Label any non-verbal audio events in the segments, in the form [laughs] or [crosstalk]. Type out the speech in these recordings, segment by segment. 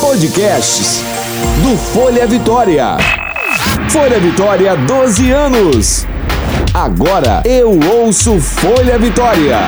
Podcasts do Folha Vitória. Folha Vitória, 12 anos. Agora eu ouço Folha Vitória.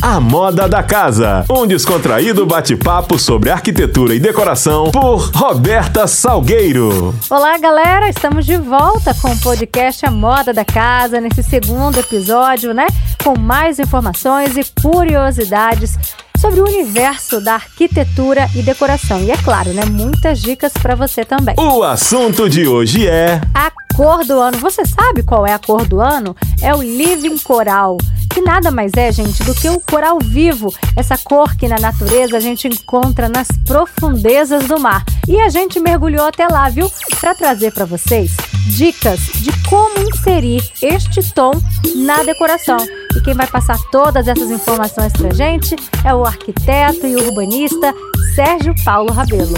A Moda da Casa, um descontraído bate-papo sobre arquitetura e decoração por Roberta Salgueiro. Olá, galera, estamos de volta com o podcast A Moda da Casa, nesse segundo episódio, né? Com mais informações e curiosidades sobre o universo da arquitetura e decoração. E é claro, né, muitas dicas para você também. O assunto de hoje é a cor do ano. Você sabe qual é a cor do ano? É o Living Coral que nada mais é, gente, do que o coral vivo, essa cor que na natureza a gente encontra nas profundezas do mar. E a gente mergulhou até lá, viu? Para trazer para vocês dicas de como inserir este tom na decoração. E quem vai passar todas essas informações pra gente é o arquiteto e urbanista Sérgio Paulo Rabelo.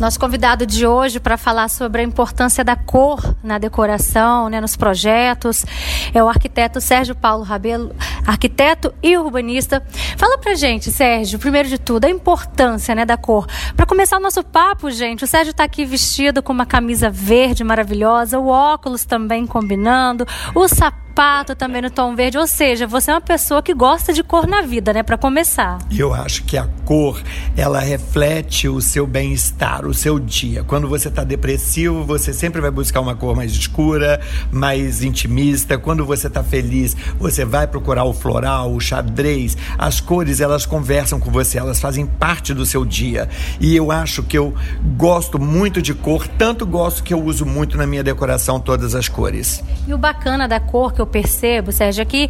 Nosso convidado de hoje para falar sobre a importância da cor na decoração, né, nos projetos, é o arquiteto Sérgio Paulo Rabelo, arquiteto e urbanista. Fala pra gente, Sérgio, primeiro de tudo, a importância né, da cor. Para começar o nosso papo, gente, o Sérgio está aqui vestido com uma camisa verde maravilhosa, o óculos também combinando, o sapato sapato também no tom verde. Ou seja, você é uma pessoa que gosta de cor na vida, né? Para começar. Eu acho que a cor, ela reflete o seu bem-estar, o seu dia. Quando você está depressivo, você sempre vai buscar uma cor mais escura, mais intimista. Quando você está feliz, você vai procurar o floral, o xadrez. As cores, elas conversam com você, elas fazem parte do seu dia. E eu acho que eu gosto muito de cor, tanto gosto que eu uso muito na minha decoração todas as cores. E o bacana da cor que eu percebo, Sérgio, é que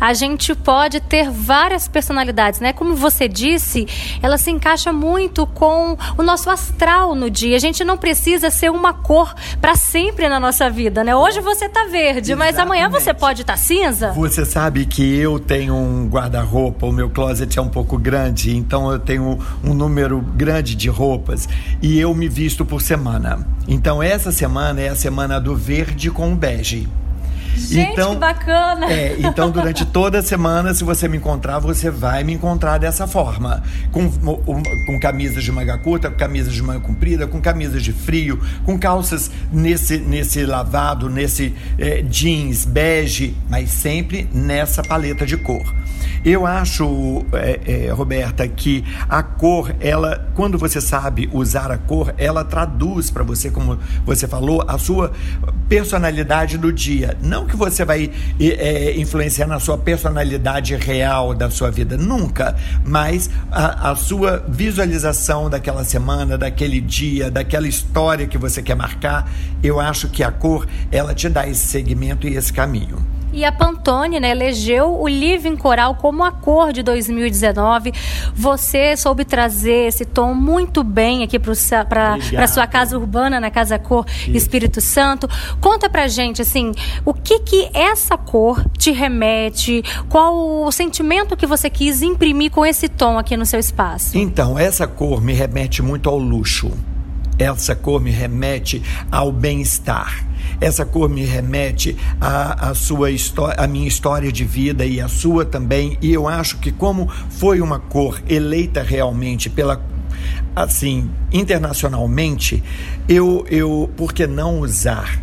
a gente pode ter várias personalidades, né? Como você disse, ela se encaixa muito com o nosso astral no dia. A gente não precisa ser uma cor para sempre na nossa vida, né? Hoje você tá verde, Exatamente. mas amanhã você pode estar tá cinza. Você sabe que eu tenho um guarda-roupa, o meu closet é um pouco grande, então eu tenho um número grande de roupas e eu me visto por semana. Então essa semana é a semana do verde com o bege. Gente, então, que bacana! É, então durante toda a semana, se você me encontrar, você vai me encontrar dessa forma. Com, com camisas de manga curta, com camisas de manga comprida, com camisas de frio, com calças nesse, nesse lavado, nesse é, jeans bege, mas sempre nessa paleta de cor. Eu acho, é, é, Roberta, que a cor, ela, quando você sabe usar a cor, ela traduz para você, como você falou, a sua personalidade do dia. Não que você vai é, influenciar na sua personalidade real da sua vida, nunca, mas a, a sua visualização daquela semana, daquele dia, daquela história que você quer marcar, eu acho que a cor, ela te dá esse segmento e esse caminho. E a Pantone né, elegeu o Living Coral como a cor de 2019. Você soube trazer esse tom muito bem aqui para sua casa urbana, na Casa Cor Isso. Espírito Santo. Conta pra gente, assim, o que que essa cor te remete? Qual o sentimento que você quis imprimir com esse tom aqui no seu espaço? Então, essa cor me remete muito ao luxo. Essa cor me remete ao bem-estar essa cor me remete à, sua história, à minha história de vida e à sua também. E eu acho que como foi uma cor eleita realmente pela assim internacionalmente, eu eu por que não usar?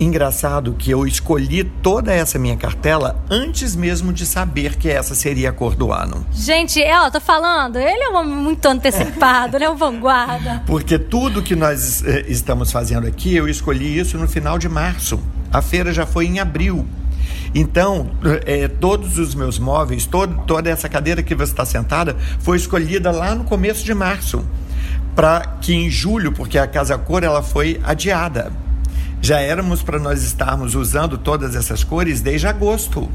Engraçado que eu escolhi toda essa minha cartela antes mesmo de saber que essa seria a cor do ano. Gente, é, ó, tô falando, ele é um homem muito antecipado, né? Um vanguarda. Porque tudo que nós eh, estamos fazendo aqui, eu escolhi isso no final de março. A feira já foi em abril. Então, é, todos os meus móveis, todo, toda essa cadeira que você está sentada, foi escolhida lá no começo de março. Para que em julho, porque a Casa Cor ela foi adiada já éramos para nós estarmos usando todas essas cores desde agosto.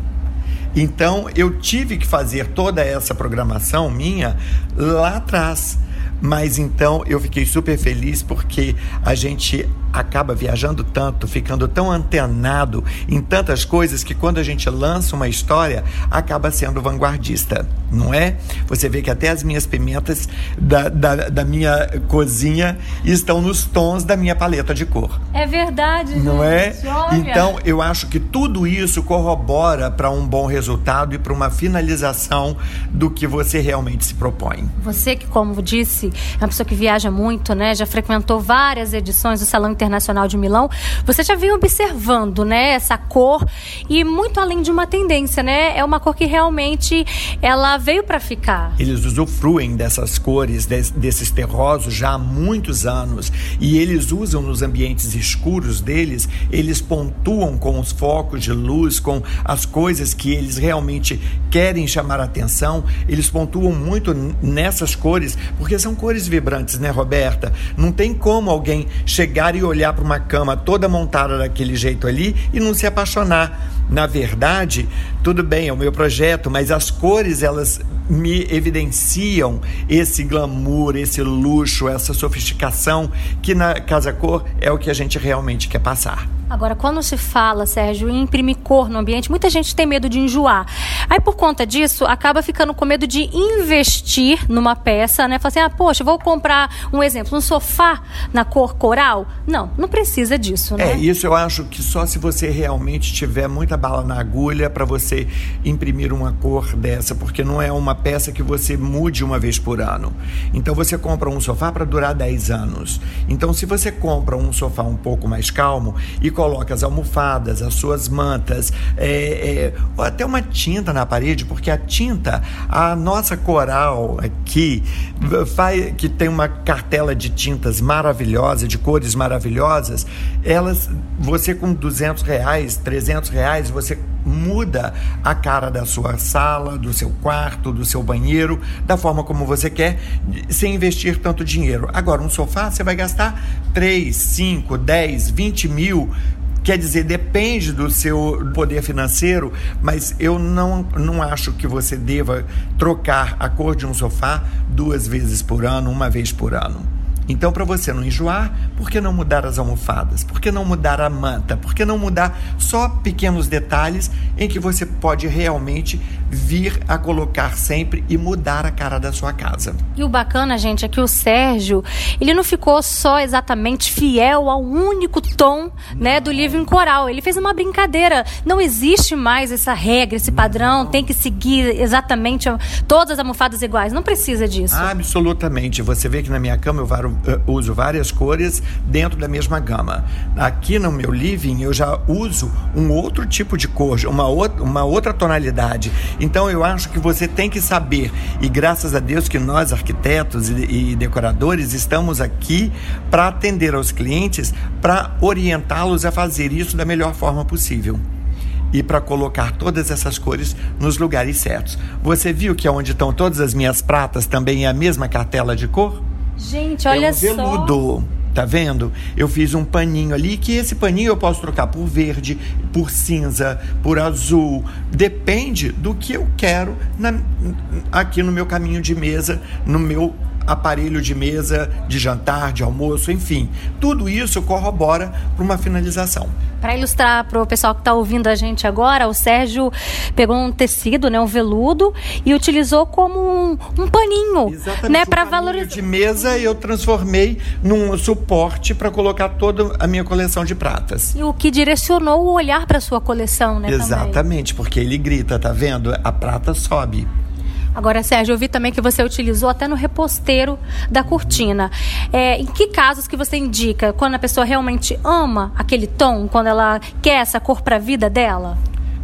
Então eu tive que fazer toda essa programação minha lá atrás Mas então eu fiquei super feliz porque a gente acaba viajando tanto, ficando tão antenado em tantas coisas que quando a gente lança uma história, acaba sendo vanguardista, não é? Você vê que até as minhas pimentas da, da, da minha cozinha estão nos tons da minha paleta de cor. É verdade, não gente. é? Olha. Então eu acho que tudo isso corrobora para um bom resultado e para uma finalização do que você realmente se propõe. Você que, como disse, é uma pessoa que viaja muito, né? Já frequentou várias edições do Salão Internacional de Milão. Você já vem observando, né, essa cor e muito além de uma tendência, né? É uma cor que realmente ela veio para ficar. Eles usufruem dessas cores, des, desses terrosos já há muitos anos e eles usam nos ambientes escuros deles, eles pontuam com os focos de luz, com as coisas que eles realmente querem chamar atenção, eles pontuam muito nessas cores, porque são cores vibrantes, né, Roberta? Não tem como alguém chegar e olhar para uma cama toda montada daquele jeito ali e não se apaixonar. Na verdade, tudo bem, é o meu projeto, mas as cores elas me evidenciam esse glamour, esse luxo, essa sofisticação que na Casa Cor é o que a gente realmente quer passar. Agora, quando se fala, Sérgio, em imprimir cor no ambiente, muita gente tem medo de enjoar. Aí, por conta disso, acaba ficando com medo de investir numa peça, né? Fala assim, ah, poxa, vou comprar um exemplo, um sofá na cor coral. Não, não precisa disso, né? É, isso eu acho que só se você realmente tiver muita bala na agulha para você imprimir uma cor dessa, porque não é uma peça que você mude uma vez por ano. Então, você compra um sofá para durar 10 anos. Então, se você compra um sofá um pouco mais calmo e coloca as almofadas, as suas mantas, é, é, até uma tinta na parede, porque a tinta, a nossa coral aqui, faz, que tem uma cartela de tintas maravilhosa, de cores maravilhosas, elas, você com 200 reais, 300 reais, você muda a cara da sua sala, do seu quarto, do seu banheiro, da forma como você quer, sem investir tanto dinheiro. Agora, um sofá você vai gastar 3, 5, 10, 20 mil Quer dizer, depende do seu poder financeiro, mas eu não, não acho que você deva trocar a cor de um sofá duas vezes por ano, uma vez por ano. Então, para você não enjoar, por que não mudar as almofadas? Por que não mudar a manta? Por que não mudar só pequenos detalhes em que você pode realmente vir a colocar sempre e mudar a cara da sua casa? E o bacana, gente, é que o Sérgio, ele não ficou só exatamente fiel ao único tom, né, do livro em coral. Ele fez uma brincadeira. Não existe mais essa regra, esse padrão, não. tem que seguir exatamente todas as almofadas iguais. Não precisa disso. Absolutamente. Você vê que na minha cama eu uso várias cores dentro da mesma gama. Aqui no meu living eu já uso um outro tipo de cor, uma outra, uma outra tonalidade. Então eu acho que você tem que saber, e graças a Deus que nós, arquitetos e, e decoradores, estamos aqui para atender aos clientes, para orientá-los a fazer isso da melhor forma possível e para colocar todas essas cores nos lugares certos. Você viu que onde estão todas as minhas pratas também é a mesma cartela de cor? Gente, olha é um veludo. só. Tá vendo? Eu fiz um paninho ali que esse paninho eu posso trocar por verde, por cinza, por azul. Depende do que eu quero na, aqui no meu caminho de mesa, no meu aparelho de mesa, de jantar, de almoço, enfim. Tudo isso corrobora para uma finalização. Para ilustrar para o pessoal que está ouvindo a gente agora, o Sérgio pegou um tecido, né, um veludo, e utilizou como um, um paninho, Exatamente, né, para valorizar. de mesa eu transformei num suporte para colocar toda a minha coleção de pratas. E o que direcionou o olhar para sua coleção, né? também. Exatamente, porque ele grita, tá vendo? A prata sobe. Agora, Sérgio, eu vi também que você utilizou até no reposteiro da cortina. É, em que casos que você indica quando a pessoa realmente ama aquele tom, quando ela quer essa cor para a vida dela?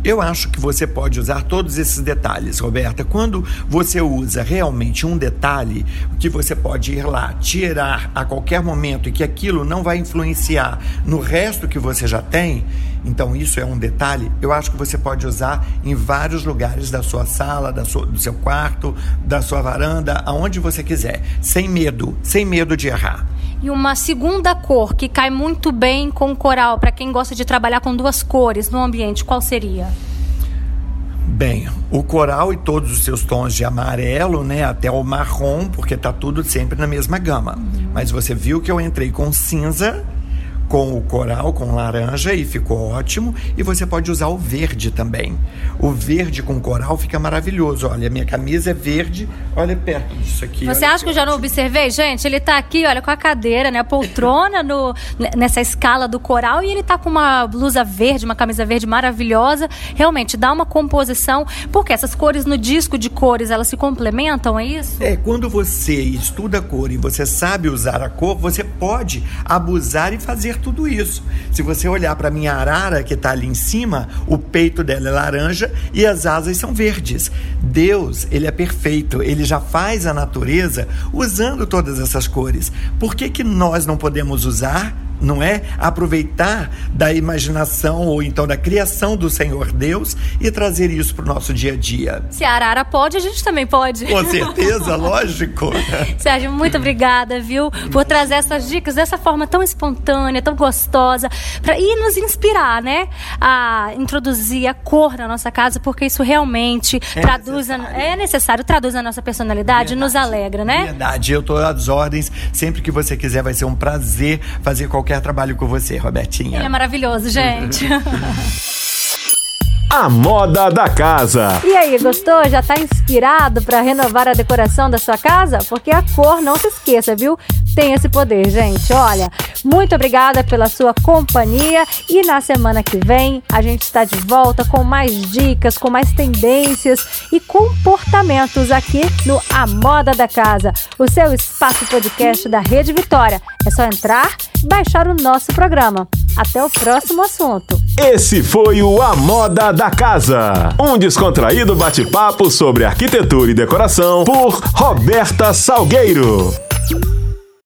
Eu acho que você pode usar todos esses detalhes, Roberta. Quando você usa realmente um detalhe, que você pode ir lá, tirar a qualquer momento e que aquilo não vai influenciar no resto que você já tem, então isso é um detalhe, eu acho que você pode usar em vários lugares da sua sala, da sua, do seu quarto, da sua varanda, aonde você quiser, sem medo, sem medo de errar. E uma segunda cor que cai muito bem com coral, para quem gosta de trabalhar com duas cores no ambiente, qual seria? Bem, o coral e todos os seus tons de amarelo, né, até o marrom, porque tá tudo sempre na mesma gama. Uhum. Mas você viu que eu entrei com cinza, com o coral, com laranja e ficou ótimo. E você pode usar o verde também. O verde com coral fica maravilhoso. Olha, minha camisa é verde. Olha perto disso aqui. Você acha que eu já não observei? Gente, ele tá aqui, olha, com a cadeira, né? A poltrona no, nessa escala do coral e ele tá com uma blusa verde, uma camisa verde maravilhosa. Realmente, dá uma composição. Porque essas cores no disco de cores, elas se complementam, é isso? É, quando você estuda cor e você sabe usar a cor, você pode abusar e fazer tudo isso. Se você olhar para minha arara que está ali em cima, o peito dela é laranja e as asas são verdes. Deus, ele é perfeito, ele já faz a natureza usando todas essas cores. Por que, que nós não podemos usar? Não é? Aproveitar da imaginação ou então da criação do Senhor Deus e trazer isso para o nosso dia a dia. Se a Arara pode, a gente também pode. Com certeza, [laughs] lógico. Sérgio, muito obrigada, viu, por trazer essas dicas dessa forma tão espontânea, tão gostosa, para ir nos inspirar, né, a introduzir a cor na nossa casa, porque isso realmente é traduz, necessário. A, é necessário, traduz a nossa personalidade, Verdade. nos alegra, né? Verdade, eu estou às ordens, sempre que você quiser, vai ser um prazer fazer qualquer qualquer trabalho com você, Robertinha. Ele é maravilhoso, gente. [laughs] A moda da casa. E aí, gostou? Já está inspirado para renovar a decoração da sua casa? Porque a cor, não se esqueça, viu? Tem esse poder, gente. Olha, muito obrigada pela sua companhia e na semana que vem a gente está de volta com mais dicas, com mais tendências e comportamentos aqui no A Moda da Casa, o seu espaço podcast da Rede Vitória. É só entrar baixar o nosso programa. Até o próximo assunto. Esse foi o A Moda da Casa, um descontraído bate-papo sobre arquitetura e decoração por Roberta Salgueiro.